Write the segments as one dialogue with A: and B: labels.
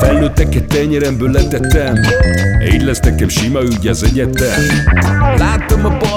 A: felnőtteket tenyeremből letettem. Így lesz nekem sima ügy az egyetem. Láttam a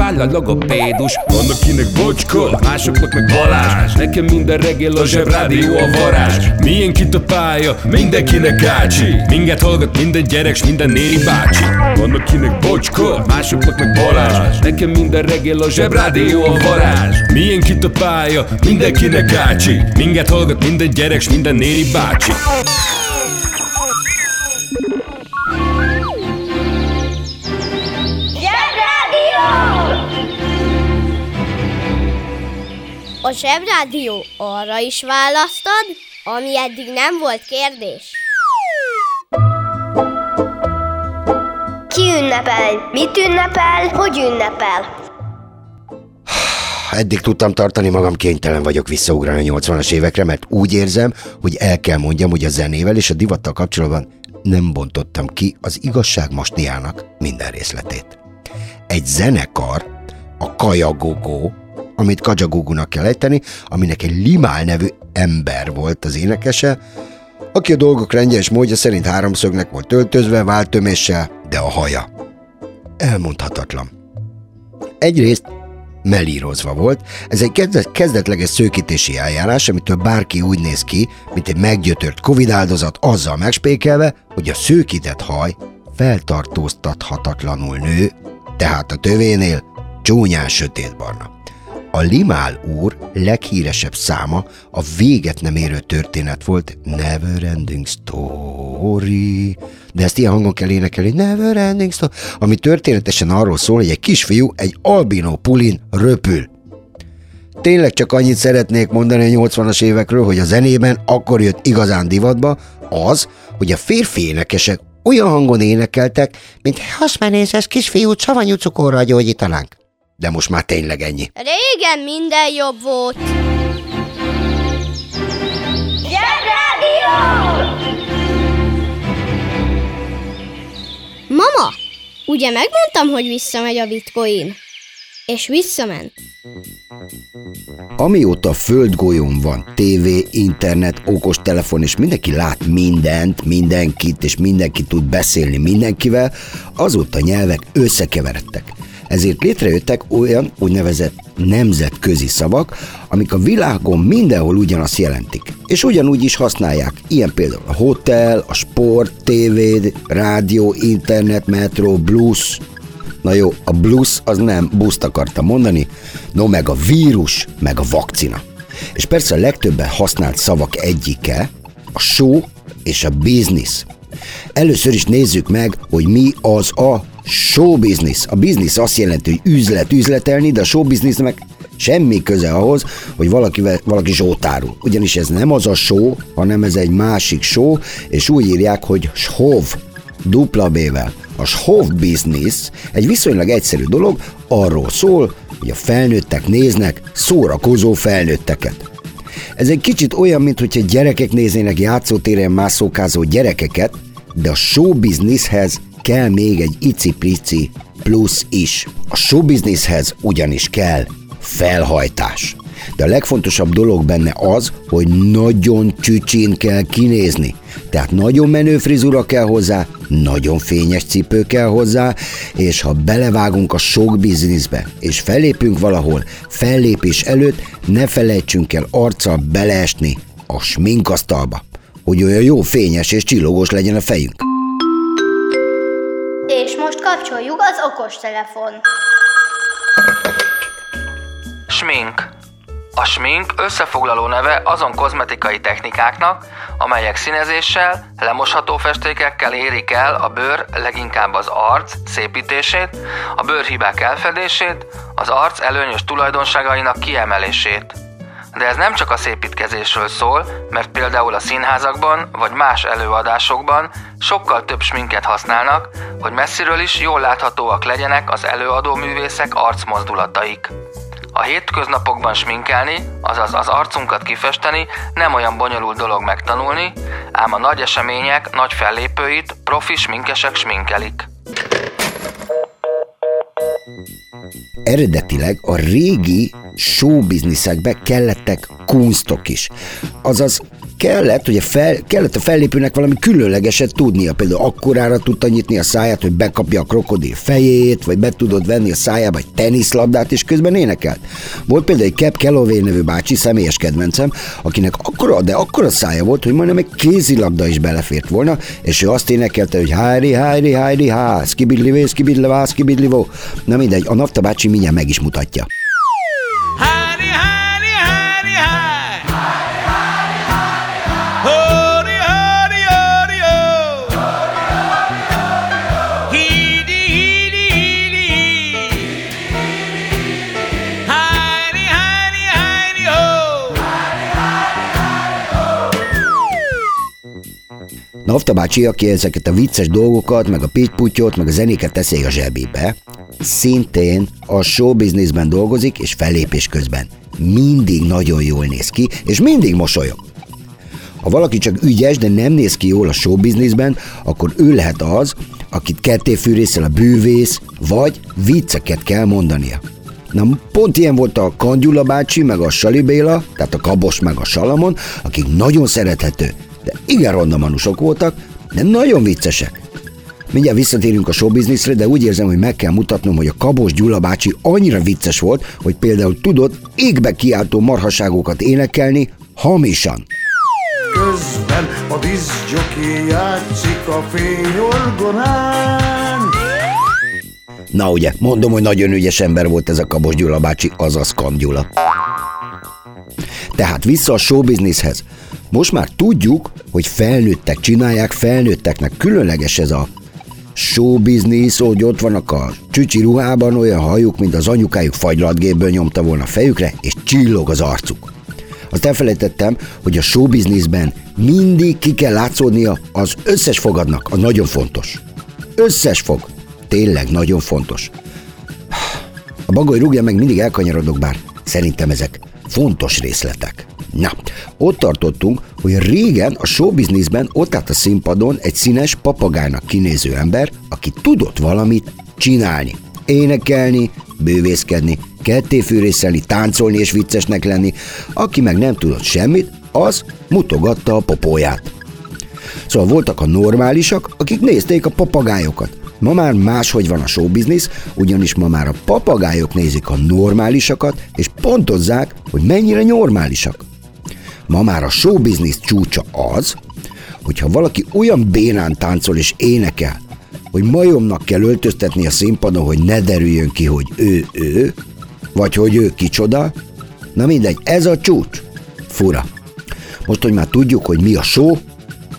A: váll a logopédus. Van akinek bocska, másoknak meg Balázs. Nekem minden reggel a zsebrádió a varázs. Milyen kit a pálya, mindenkinek gácsi Minket hallgat minden gyerek, s minden néri bácsi. Van akinek bocska, másoknak meg Balázs. Nekem minden reggel a zsebrádió a varázs. Milyen kit a pálya, mindenkinek gácsi Minket hallgat minden gyerek, s minden néri bácsi
B: A Zsebrádió arra is választad, ami eddig nem volt kérdés.
C: Ki ünnepel? Mit ünnepel? Hogy ünnepel?
D: Eddig tudtam tartani magam, kénytelen vagyok visszaugrani a 80-as évekre, mert úgy érzem, hogy el kell mondjam, hogy a zenével és a divattal kapcsolatban nem bontottam ki az igazság mastiának minden részletét. Egy zenekar, a Kajagogó, amit Kajagugunak kell ejteni, aminek egy Limál nevű ember volt az énekese, aki a dolgok rendje és módja szerint háromszögnek volt öltözve, váltöméssel, de a haja elmondhatatlan. Egyrészt melírozva volt. Ez egy kezdet, kezdetleges szőkítési eljárás, amitől bárki úgy néz ki, mint egy meggyötört Covid áldozat, azzal megspékelve, hogy a szőkített haj feltartóztathatatlanul nő, tehát a tövénél csúnyán sötétbarna. A Limál úr leghíresebb száma a véget nem érő történet volt Never Ending Story. De ezt ilyen hangon kell énekelni, Never Ending Story, ami történetesen arról szól, hogy egy kisfiú egy albino pulin röpül. Tényleg csak annyit szeretnék mondani a 80-as évekről, hogy a zenében akkor jött igazán divatba az, hogy a férfi énekesek olyan hangon énekeltek, mint hasmenészes kisfiút savanyú cukorral gyógyítanánk. De most már tényleg ennyi.
B: Régen minden jobb volt.
C: Zsebrádió!
B: Mama, ugye megmondtam, hogy visszamegy a bitcoin? És visszament.
D: Amióta a földgolyón van tévé, internet, okostelefon, és mindenki lát mindent, mindenkit, és mindenki tud beszélni mindenkivel, azóta nyelvek összekeveredtek. Ezért létrejöttek olyan úgynevezett nemzetközi szavak, amik a világon mindenhol ugyanazt jelentik. És ugyanúgy is használják. Ilyen például a hotel, a sport, tévé, rádió, internet, metro, blues. Na jó, a blues az nem buszt akarta mondani, no meg a vírus, meg a vakcina. És persze a legtöbben használt szavak egyike, a show és a business. Először is nézzük meg, hogy mi az a show business. A business azt jelenti, hogy üzlet, üzletelni, de a show businessnek semmi köze ahhoz, hogy valakivel, valaki sótárul. Ugyanis ez nem az a show, hanem ez egy másik show, és úgy írják, hogy shov, dupla B-vel. A shov business egy viszonylag egyszerű dolog, arról szól, hogy a felnőttek néznek szórakozó felnőtteket. Ez egy kicsit olyan, mint hogyha gyerekek néznének játszótéren mászókázó gyerekeket, de a show businesshez kell még egy icipici plusz is. A showbizniszhez ugyanis kell felhajtás. De a legfontosabb dolog benne az, hogy nagyon csücsin kell kinézni. Tehát nagyon menő frizura kell hozzá, nagyon fényes cipő kell hozzá, és ha belevágunk a sok bizniszbe, és fellépünk valahol, fellépés előtt ne felejtsünk el arccal beleesni a sminkasztalba, hogy olyan jó fényes és csillogós legyen a fejünk.
C: Kapcsoljuk az okostelefon.
E: Smink. A smink összefoglaló neve azon kozmetikai technikáknak, amelyek színezéssel, lemosható festékekkel érik el a bőr, leginkább az arc szépítését, a bőrhibák elfedését, az arc előnyös tulajdonságainak kiemelését. De ez nem csak a szépítkezésről szól, mert például a színházakban vagy más előadásokban sokkal több sminket használnak, hogy messziről is jól láthatóak legyenek az előadó művészek arcmozdulataik. A hétköznapokban sminkelni, azaz az arcunkat kifesteni nem olyan bonyolult dolog megtanulni, ám a nagy események nagy fellépőit profi sminkesek sminkelik.
D: Eredetileg a régi showbizniszekbe kellettek kunstok is. Azaz kellett, hogy a fel, kellett a fellépőnek valami különlegeset tudnia. Például akkorára tudta nyitni a száját, hogy bekapja a krokodil fejét, vagy be tudod venni a szájába egy teniszlabdát, és közben énekelt. Volt például egy Cap Calloway nevű bácsi, személyes kedvencem, akinek akkora, de akkora szája volt, hogy majdnem egy kézilabda is belefért volna, és ő azt énekelte, hogy hári, hári, hári, há, skibidli, skibidli, vá, skibidli, Na mindegy, a Nafta bácsi mindjárt meg is mutatja. Nafta bácsi, aki ezeket a vicces dolgokat, meg a pittyputyot, meg a zenéket teszi a zsebébe, szintén a showbizniszben dolgozik, és fellépés közben mindig nagyon jól néz ki, és mindig mosolyog. Ha valaki csak ügyes, de nem néz ki jól a showbizniszben, akkor ő lehet az, akit kettéfűrészel a bűvész, vagy vicceket kell mondania. Na, pont ilyen volt a Kandyula bácsi, meg a Sali Béla, tehát a Kabos, meg a Salamon, akik nagyon szerethető, de igen ronda manusok voltak, de nagyon viccesek. Mindjárt visszatérünk a showbizniszre, de úgy érzem, hogy meg kell mutatnom, hogy a Kabos Gyula bácsi annyira vicces volt, hogy például tudott égbe kiáltó marhaságokat énekelni hamisan.
F: Közben a diszjoki játszik a fényorgonán.
D: Na ugye, mondom, hogy nagyon ügyes ember volt ez a Kabos Gyula bácsi, azaz Kam Gyula. Tehát vissza a showbizniszhez. Most már tudjuk, hogy felnőttek csinálják, felnőtteknek különleges ez a showbiznisz, hogy ott vannak a csücsi ruhában olyan hajuk, mint az anyukájuk fagylatgépből nyomta volna a fejükre, és csillog az arcuk. Azt elfelejtettem, hogy a showbizniszben mindig ki kell látszódnia az összes fogadnak, a nagyon fontos. Összes fog. Tényleg nagyon fontos. A bagoly rúgja meg mindig elkanyarodok, bár szerintem ezek fontos részletek. Na, ott tartottunk, hogy régen a showbizniszben ott állt a színpadon egy színes papagájnak kinéző ember, aki tudott valamit csinálni. Énekelni, bővészkedni, kettéfűrészelni, táncolni és viccesnek lenni. Aki meg nem tudott semmit, az mutogatta a popóját. Szóval voltak a normálisak, akik nézték a papagájokat. Ma már máshogy van a showbiznisz, ugyanis ma már a papagájok nézik a normálisakat, és pontozzák, hogy mennyire normálisak. Ma már a showbiznisz csúcsa az, hogyha valaki olyan bénán táncol és énekel, hogy majomnak kell öltöztetni a színpadon, hogy ne derüljön ki, hogy ő ő, vagy hogy ő kicsoda, na mindegy, ez a csúcs. Fura. Most, hogy már tudjuk, hogy mi a show,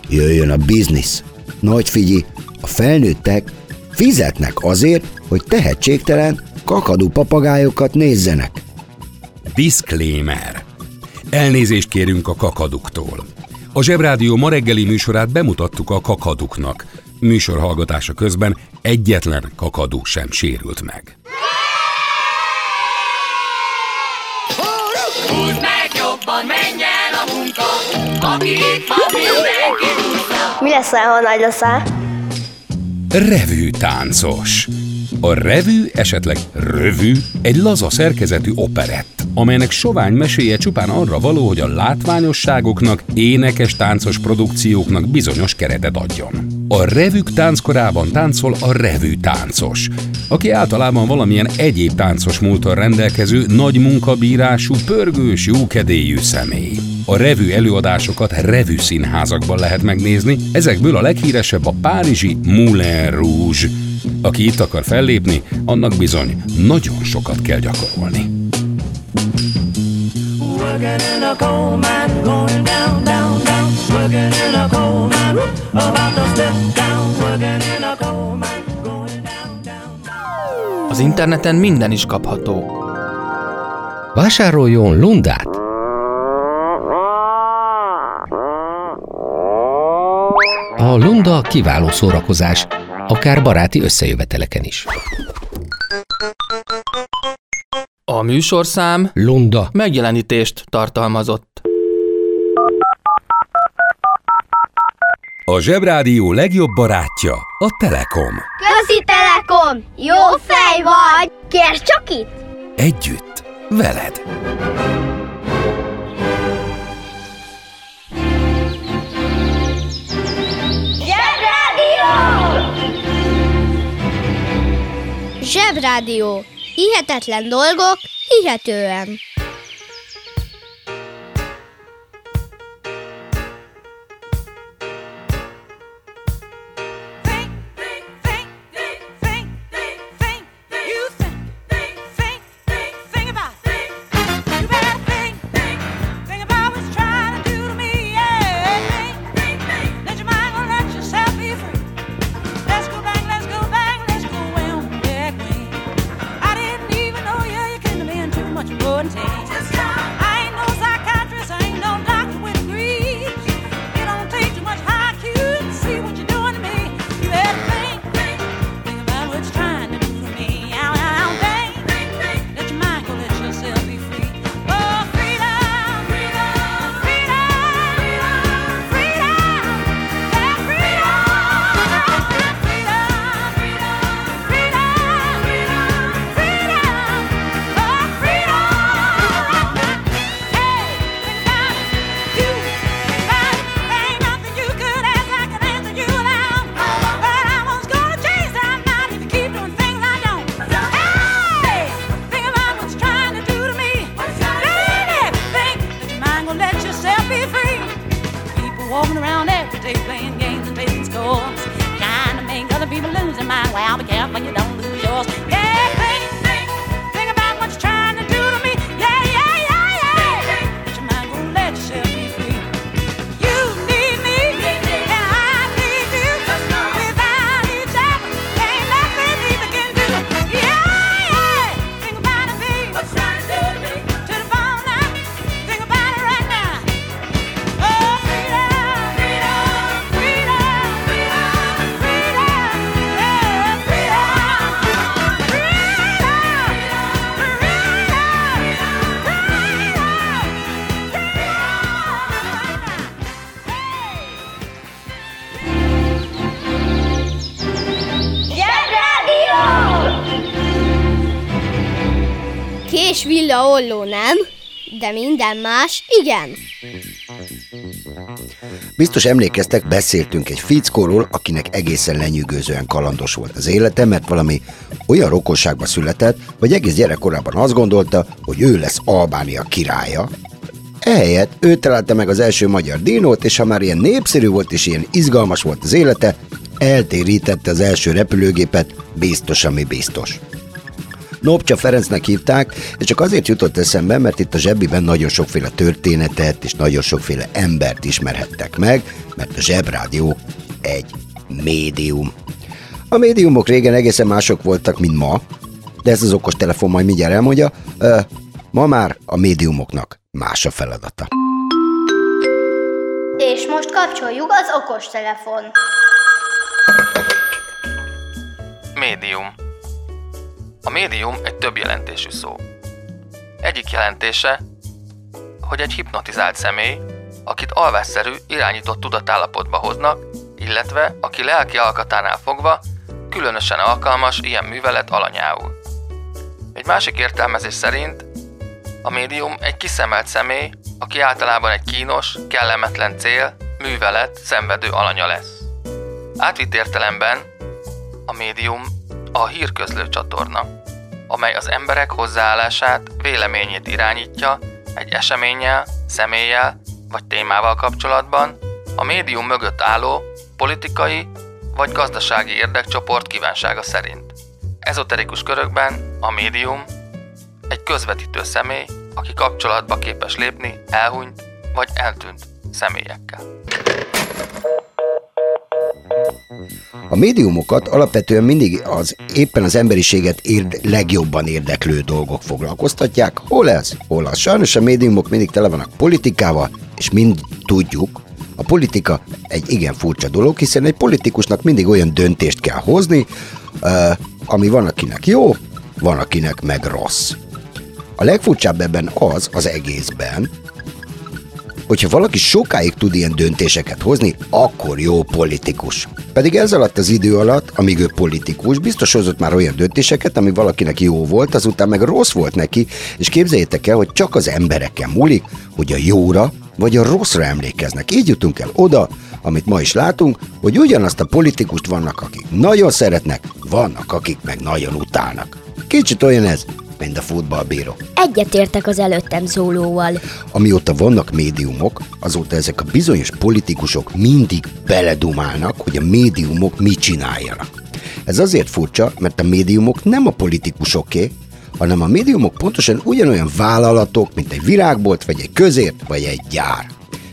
D: jöjjön a biznisz. Nagy figyi, a felnőttek fizetnek azért, hogy tehetségtelen, kakadú papagájokat nézzenek.
A: Disclaimer. Elnézést kérünk a kakaduktól. A Zsebrádió ma reggeli műsorát bemutattuk a kakaduknak. Műsor hallgatása közben egyetlen kakadú sem sérült meg.
G: Húzd meg jobban, menj el a munka, aki itt van, mindenki.
C: Mi lesz, ha nagy leszel?
A: revű táncos. A revű, esetleg rövű, egy laza szerkezetű operett, amelynek sovány meséje csupán arra való, hogy a látványosságoknak, énekes táncos produkcióknak bizonyos keretet adjon. A revük tánckorában táncol a revű táncos, aki általában valamilyen egyéb táncos múltal rendelkező, nagy munkabírású, pörgős, jókedélyű személy. A revű előadásokat revű színházakban lehet megnézni, ezekből a leghíresebb a párizsi Moulin Rouge. Aki itt akar fellépni, annak bizony nagyon sokat kell gyakorolni.
E: Az interneten minden is kapható.
H: Vásároljon Lundát! A Lunda kiváló szórakozás, akár baráti összejöveteleken is.
E: A műsorszám
H: Lunda.
E: megjelenítést tartalmazott.
A: A Zsebrádió legjobb barátja a Telekom.
C: Közi Telekom! Jó fej vagy! Kérd csak itt!
A: Együtt, veled.
C: Zsebrádió.
B: Hihetetlen dolgok, hihetően. De minden más igen.
D: Biztos emlékeztek, beszéltünk egy fickóról, akinek egészen lenyűgözően kalandos volt az élete, mert valami olyan rokonságba született, vagy egész gyerekkorában azt gondolta, hogy ő lesz Albánia királya. Ehelyett ő találta meg az első magyar dinót, és ha már ilyen népszerű volt és ilyen izgalmas volt az élete, eltérítette az első repülőgépet, biztos, ami biztos. Nopcsa Ferencnek hívták, és csak azért jutott eszembe, mert itt a zsebiben nagyon sokféle történetet és nagyon sokféle embert ismerhettek meg, mert a zsebrádió egy médium. A médiumok régen egészen mások voltak, mint ma, de ez az okos telefon majd mindjárt elmondja. Ö, ma már a médiumoknak más a feladata.
C: És most kapcsoljuk az okos telefon.
E: Médium. A médium egy több jelentésű szó. Egyik jelentése, hogy egy hipnotizált személy, akit alvásszerű, irányított tudatállapotba hoznak, illetve aki lelki alkatánál fogva különösen alkalmas ilyen művelet alanyául. Egy másik értelmezés szerint a médium egy kiszemelt személy, aki általában egy kínos, kellemetlen cél, művelet, szenvedő alanya lesz. Átvitt értelemben a médium a hírközlő csatorna, amely az emberek hozzáállását, véleményét irányítja egy eseménnyel, személlyel vagy témával kapcsolatban, a médium mögött álló politikai vagy gazdasági érdekcsoport kívánsága szerint. Ezoterikus körökben a médium egy közvetítő személy, aki kapcsolatba képes lépni elhunyt vagy eltűnt személyekkel.
D: A médiumokat alapvetően mindig az éppen az emberiséget érd, legjobban érdeklő dolgok foglalkoztatják. Hol ez? Hol az? Sajnos a médiumok mindig tele vannak politikával, és mind tudjuk, a politika egy igen furcsa dolog, hiszen egy politikusnak mindig olyan döntést kell hozni, ami van akinek jó, van akinek meg rossz. A legfurcsább ebben az, az egészben, hogyha valaki sokáig tud ilyen döntéseket hozni, akkor jó politikus. Pedig ez alatt az idő alatt, amíg ő politikus, biztos hozott már olyan döntéseket, ami valakinek jó volt, azután meg rossz volt neki, és képzeljétek el, hogy csak az embereken múlik, hogy a jóra vagy a rosszra emlékeznek. Így jutunk el oda, amit ma is látunk, hogy ugyanazt a politikust vannak, akik nagyon szeretnek, vannak, akik meg nagyon utálnak. Kicsit olyan ez, mint a futballbíró.
C: Egyetértek az előttem szólóval.
D: Amióta vannak médiumok, azóta ezek a bizonyos politikusok mindig beledumálnak, hogy a médiumok mit csináljanak. Ez azért furcsa, mert a médiumok nem a politikusoké, hanem a médiumok pontosan ugyanolyan vállalatok, mint egy virágbolt, vagy egy közért, vagy egy gyár.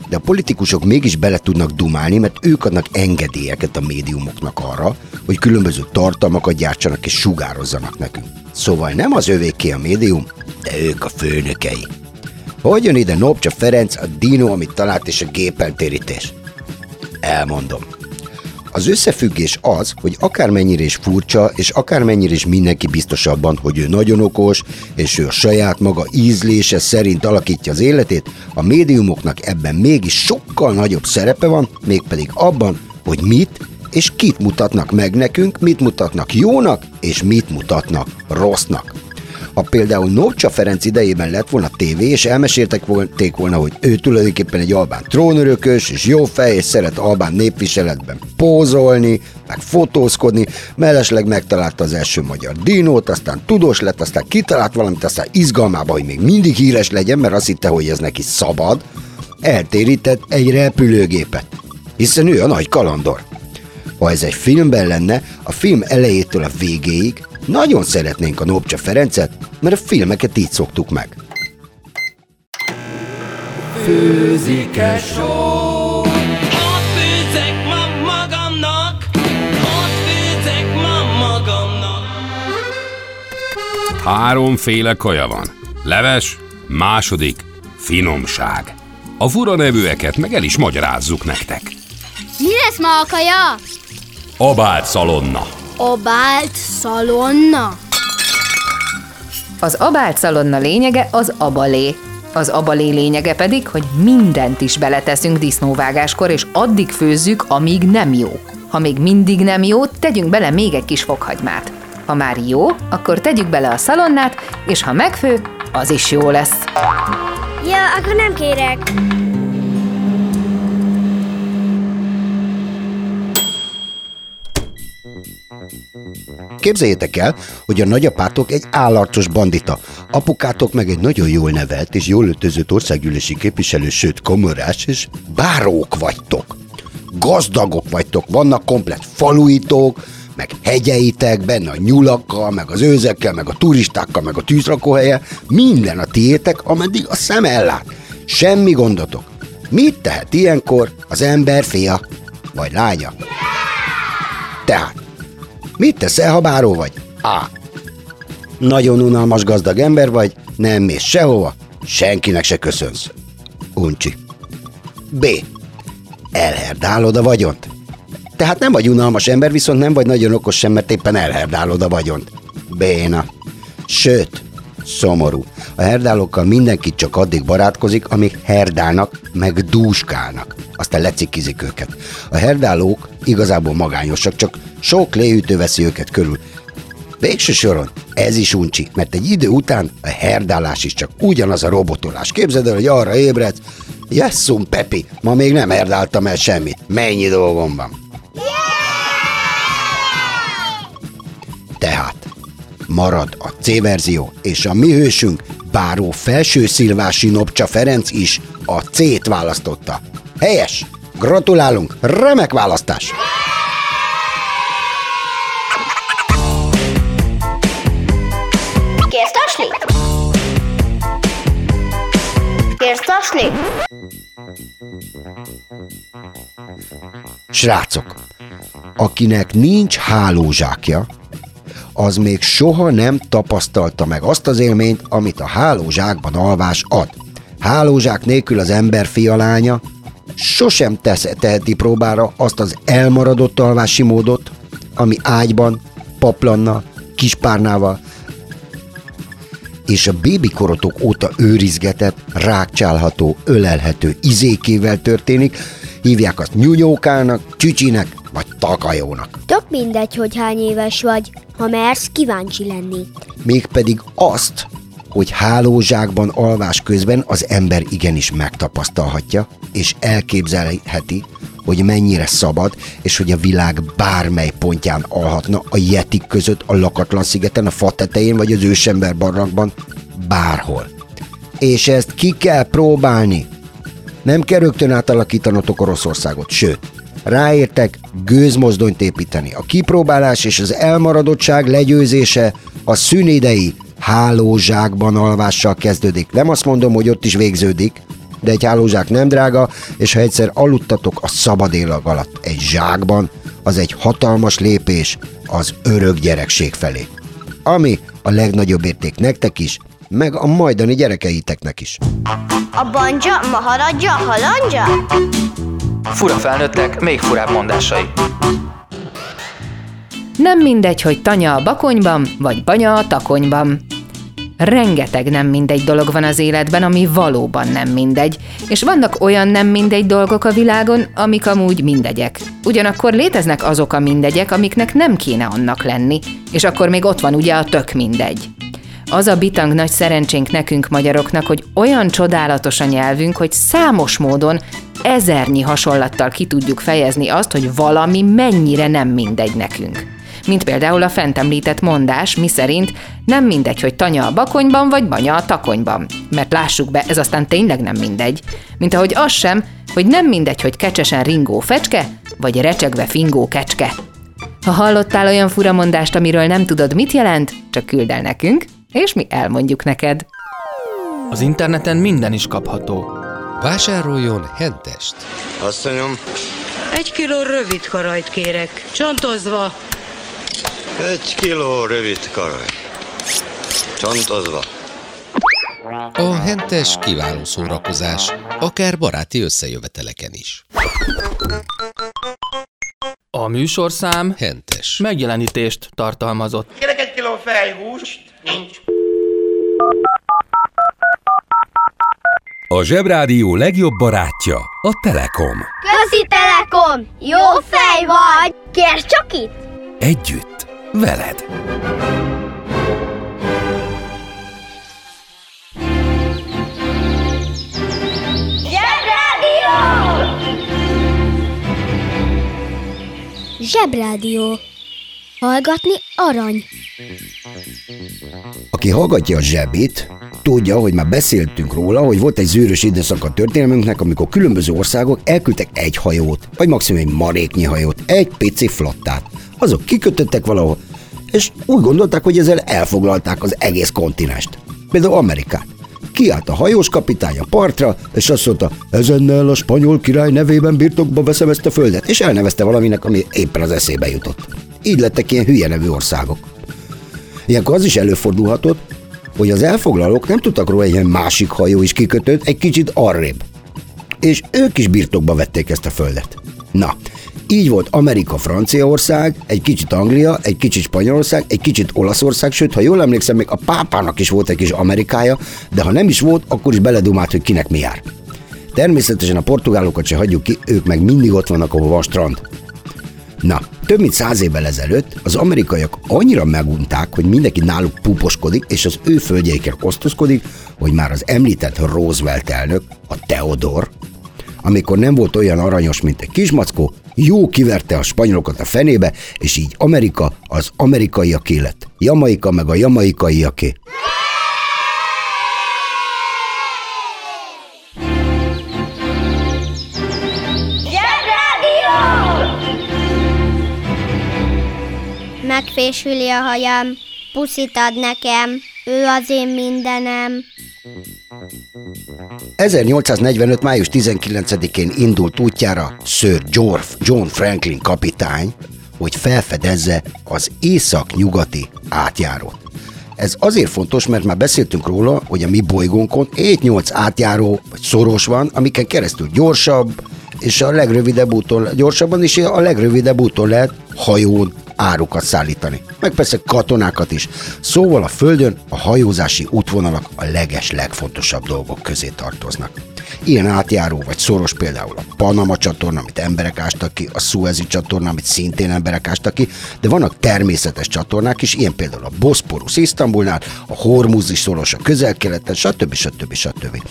D: De a politikusok mégis bele tudnak dumálni, mert ők adnak engedélyeket a médiumoknak arra, hogy különböző tartalmakat gyártsanak és sugározzanak nekünk. Szóval nem az övéké a médium, de ők a főnökei. Hogy jön ide Nopcsa Ferenc, a dino, amit talált, és a gépeltérítés? Elmondom. Az összefüggés az, hogy akármennyire is furcsa, és akármennyire is mindenki biztos abban, hogy ő nagyon okos, és ő a saját maga ízlése szerint alakítja az életét, a médiumoknak ebben mégis sokkal nagyobb szerepe van, mégpedig abban, hogy mit és kit mutatnak meg nekünk, mit mutatnak jónak, és mit mutatnak rossznak. Ha például Nócsa Ferenc idejében lett volna tévé, és elmeséltek volna, hogy ő tulajdonképpen egy albán trónörökös, és jó fej, és szeret albán népviseletben pózolni, meg fotózkodni, mellesleg megtalálta az első magyar dinót, aztán tudós lett, aztán kitalált valamit, aztán izgalmában, hogy még mindig híres legyen, mert azt hitte, hogy ez neki szabad, eltérített egy repülőgépet. Hiszen ő a nagy kalandor. Ha ez egy filmben lenne, a film elejétől a végéig nagyon szeretnénk a Nopcsa Ferencet, mert a filmeket így szoktuk meg.
I: Főzik-e só? Ott főzek ma magamnak, ott főzek ma magamnak.
A: Háromféle kaja van. Leves, második, finomság. A fura nevűeket meg el is magyarázzuk nektek.
B: Mi lesz ma a kaja?
A: Abált szalonna.
B: Obált szalonna?
J: Az abált szalonna lényege az abalé. Az abalé lényege pedig, hogy mindent is beleteszünk disznóvágáskor, és addig főzzük, amíg nem jó. Ha még mindig nem jó, tegyünk bele még egy kis fokhagymát. Ha már jó, akkor tegyük bele a szalonnát, és ha megfő, az is jó lesz.
C: Ja, akkor nem kérek.
D: Képzeljétek el, hogy a nagyapátok egy állarcos bandita, apukátok meg egy nagyon jól nevelt és jól öltözött országgyűlési képviselő, sőt kamarás, és bárók vagytok. Gazdagok vagytok, vannak komplet faluitok, meg hegyeitek, benne a nyulakkal, meg az őzekkel, meg a turistákkal, meg a tűzrakóhelye, minden a tiétek, ameddig a szem ellát. Semmi gondotok. Mit tehet ilyenkor az ember fia vagy lánya? Tehát, mit teszel, ha báró vagy? A. Nagyon unalmas gazdag ember vagy, nem mész sehova, senkinek se köszönsz. Uncsi. B. Elherdálod a vagyont. Tehát nem vagy unalmas ember, viszont nem vagy nagyon okos sem, mert éppen elherdálod a vagyont. Béna. Sőt, szomorú. A herdálókkal mindenki csak addig barátkozik, amíg herdálnak, meg dúskálnak. Aztán lecikkizik őket. A herdálók igazából magányosak, csak Sok léütő veszi őket körül. Végső soron ez is uncsi, mert egy idő után a herdálás is csak ugyanaz a robotolás. Képzeld el, hogy arra ébredsz, Jesszum, Pepi, ma még nem herdáltam el semmit. Mennyi dolgom van? Tehát marad a C-verzió, és a mi hősünk, báró felső szilvási Nopcsa Ferenc is a C-t választotta. Helyes! Gratulálunk! Remek választás!
C: Kérsz Kérsz tasni?
D: Srácok, akinek nincs hálózsákja, az még soha nem tapasztalta meg azt az élményt, amit a hálózsákban alvás ad. Hálózsák nélkül az ember fia lánya sosem tesz, teheti próbára azt az elmaradott alvási módot, ami ágyban, paplannal, kispárnával és a bébikorotok óta őrizgetett, rákcsálható, ölelhető izékével történik, hívják azt nyúnyókának, csücsinek vagy takajónak.
B: Tök mindegy, hogy hány éves vagy, ha mersz kíváncsi lenni.
D: Mégpedig azt, hogy hálózsákban alvás közben az ember igenis megtapasztalhatja, és elképzelheti, hogy mennyire szabad, és hogy a világ bármely pontján alhatna a jetik között, a lakatlan szigeten, a fa tetején, vagy az ősember barlangban, bárhol. És ezt ki kell próbálni. Nem kell rögtön átalakítanotok Oroszországot, sőt, ráértek gőzmozdonyt építeni. A kipróbálás és az elmaradottság legyőzése a szünidei hálózsákban alvással kezdődik. Nem azt mondom, hogy ott is végződik, de egy hálózsák nem drága, és ha egyszer aludtatok a szabad élag alatt egy zsákban, az egy hatalmas lépés az örök gyerekség felé. Ami a legnagyobb érték nektek is, meg a majdani gyerekeiteknek is.
C: A banja, maharadja, halandja?
E: Fura felnőttek, még furább mondásai.
J: Nem mindegy, hogy tanya a bakonyban, vagy banya a takonyban. Rengeteg nem mindegy dolog van az életben, ami valóban nem mindegy, és vannak olyan nem mindegy dolgok a világon, amik amúgy mindegyek. Ugyanakkor léteznek azok a mindegyek, amiknek nem kéne annak lenni, és akkor még ott van ugye a tök mindegy. Az a bitang nagy szerencsénk nekünk magyaroknak, hogy olyan csodálatos a nyelvünk, hogy számos módon ezernyi hasonlattal ki tudjuk fejezni azt, hogy valami mennyire nem mindegy nekünk. Mint például a fent említett mondás, miszerint nem mindegy, hogy tanya a bakonyban, vagy banya a takonyban. Mert lássuk be, ez aztán tényleg nem mindegy. Mint ahogy az sem, hogy nem mindegy, hogy kecsesen ringó fecske, vagy recsegve fingó kecske. Ha hallottál olyan furamondást, amiről nem tudod, mit jelent, csak küld el nekünk, és mi elmondjuk neked.
E: Az interneten minden is kapható.
H: Vásároljon hentest!
K: Asszonyom,
L: Egy kiló rövid karajt kérek, csontozva.
K: Egy kiló rövid karaj. Csontozva.
H: A hentes kiváló szórakozás, akár baráti összejöveteleken is.
E: A műsorszám
H: Hentes.
E: megjelenítést tartalmazott.
M: Kérek egy kiló fejhúst. Nincs.
A: A Zsebrádió legjobb barátja a Telekom.
C: Közi Telekom! Jó fej vagy! Kérsz csak itt?
A: Együtt, veled.
C: Zsebrádió!
B: Zsebrádió. Hallgatni arany.
D: Aki hallgatja a zsebit, tudja, hogy már beszéltünk róla, hogy volt egy zűrös időszak a történelmünknek, amikor különböző országok elküldtek egy hajót, vagy maximum egy maréknyi hajót, egy pici flottát. Azok kikötöttek valahol, és úgy gondolták, hogy ezzel elfoglalták az egész kontinest. Például Amerikát. Kiállt a hajós kapitány a partra, és azt mondta, ezennel a spanyol király nevében birtokba veszem ezt a földet, és elnevezte valaminek, ami éppen az eszébe jutott. Így lettek ilyen hülye nevű országok. Ilyenkor az is előfordulhatott, hogy az elfoglalók nem tudtak róla, hogy egy másik hajó is kikötött egy kicsit arrébb. És ők is birtokba vették ezt a földet. Na, így volt Amerika, Franciaország, egy kicsit Anglia, egy kicsit Spanyolország, egy kicsit Olaszország, sőt, ha jól emlékszem, még a pápának is volt egy kis Amerikája, de ha nem is volt, akkor is beledumált, hogy kinek mi jár. Természetesen a portugálokat se hagyjuk ki, ők meg mindig ott vannak, ahol van strand. Na, több mint száz évvel ezelőtt az amerikaiak annyira megunták, hogy mindenki náluk puposkodik, és az ő földjeikkel osztozkodik, hogy már az említett Roosevelt elnök, a Theodor, amikor nem volt olyan aranyos, mint egy kismackó, jó kiverte a spanyolokat a fenébe, és így Amerika az amerikaiaké lett. Jamaika meg a jamaikaiaké.
B: Megfésüli a hajam, puszit ad nekem, ő az én mindenem.
D: 1845. május 19-én indult útjára Sir George John Franklin kapitány, hogy felfedezze az észak-nyugati átjárót. Ez azért fontos, mert már beszéltünk róla, hogy a mi bolygónkon 7-8 átjáró vagy szoros van, amiken keresztül gyorsabb, és a legrövidebb úton, gyorsabban is a legrövidebb úton lehet hajón árukat szállítani. Meg persze katonákat is. Szóval a Földön a hajózási útvonalak a leges legfontosabb dolgok közé tartoznak. Ilyen átjáró vagy szoros például a Panama csatorna, amit emberek ástak ki, a Suezi csatorna, amit szintén emberek ástak ki, de vannak természetes csatornák is, ilyen például a Bosporus Isztambulnál, a Hormuzi szoros a közel-keleten, stb. stb. stb.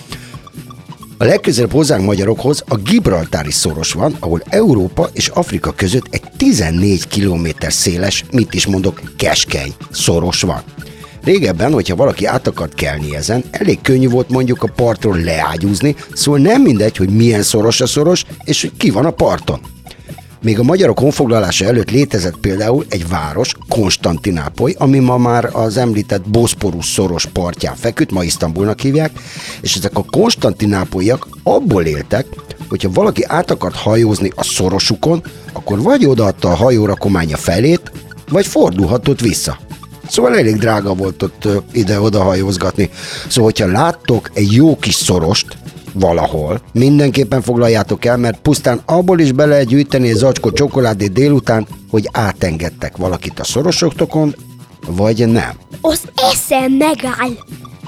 D: A legközelebb hozzánk magyarokhoz a Gibraltári szoros van, ahol Európa és Afrika között egy 14 km széles, mit is mondok, keskeny szoros van. Régebben, hogyha valaki át akart kelni ezen, elég könnyű volt mondjuk a partról leágyúzni, szóval nem mindegy, hogy milyen szoros a szoros, és hogy ki van a parton. Még a magyarok honfoglalása előtt létezett például egy város, Konstantinápoly, ami ma már az említett Boszporus szoros partján feküdt, ma Isztambulnak hívják, és ezek a konstantinápolyak abból éltek, hogyha valaki át akart hajózni a szorosukon, akkor vagy odaadta a hajórakománya felét, vagy fordulhatott vissza. Szóval elég drága volt ott ide-oda hajózgatni. Szóval, hogyha láttok egy jó kis szorost, valahol, mindenképpen foglaljátok el, mert pusztán abból is be lehet gyűjteni egy zacskó csokoládét délután, hogy átengedtek valakit a szorosoktokon, vagy nem.
C: Az eszem megáll.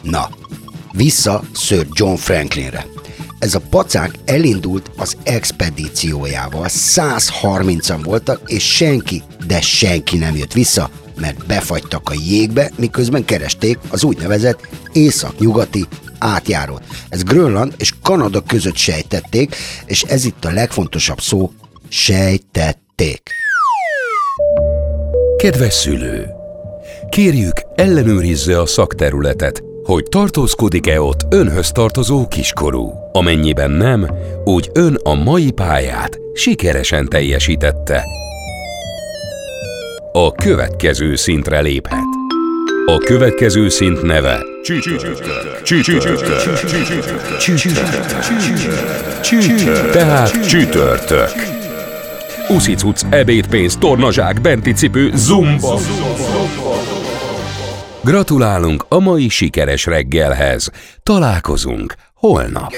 D: Na, vissza Sir John Franklinre. Ez a pacák elindult az expedíciójával. 130-an voltak, és senki, de senki nem jött vissza, mert befagytak a jégbe, miközben keresték az úgynevezett észak-nyugati átjárót. Ez Grönland és Kanada között sejtették, és ez itt a legfontosabb szó, sejtették.
A: Kedves szülő! Kérjük, ellenőrizze a szakterületet, hogy tartózkodik-e ott önhöz tartozó kiskorú. Amennyiben nem, úgy ön a mai pályát sikeresen teljesítette. A következő szintre léphet. A következő szint neve tehát csütörtök. Uszicuc, ebédpénz, tornazsák, benti cipő, zumba. Gratulálunk a mai sikeres reggelhez. Találkozunk holnap.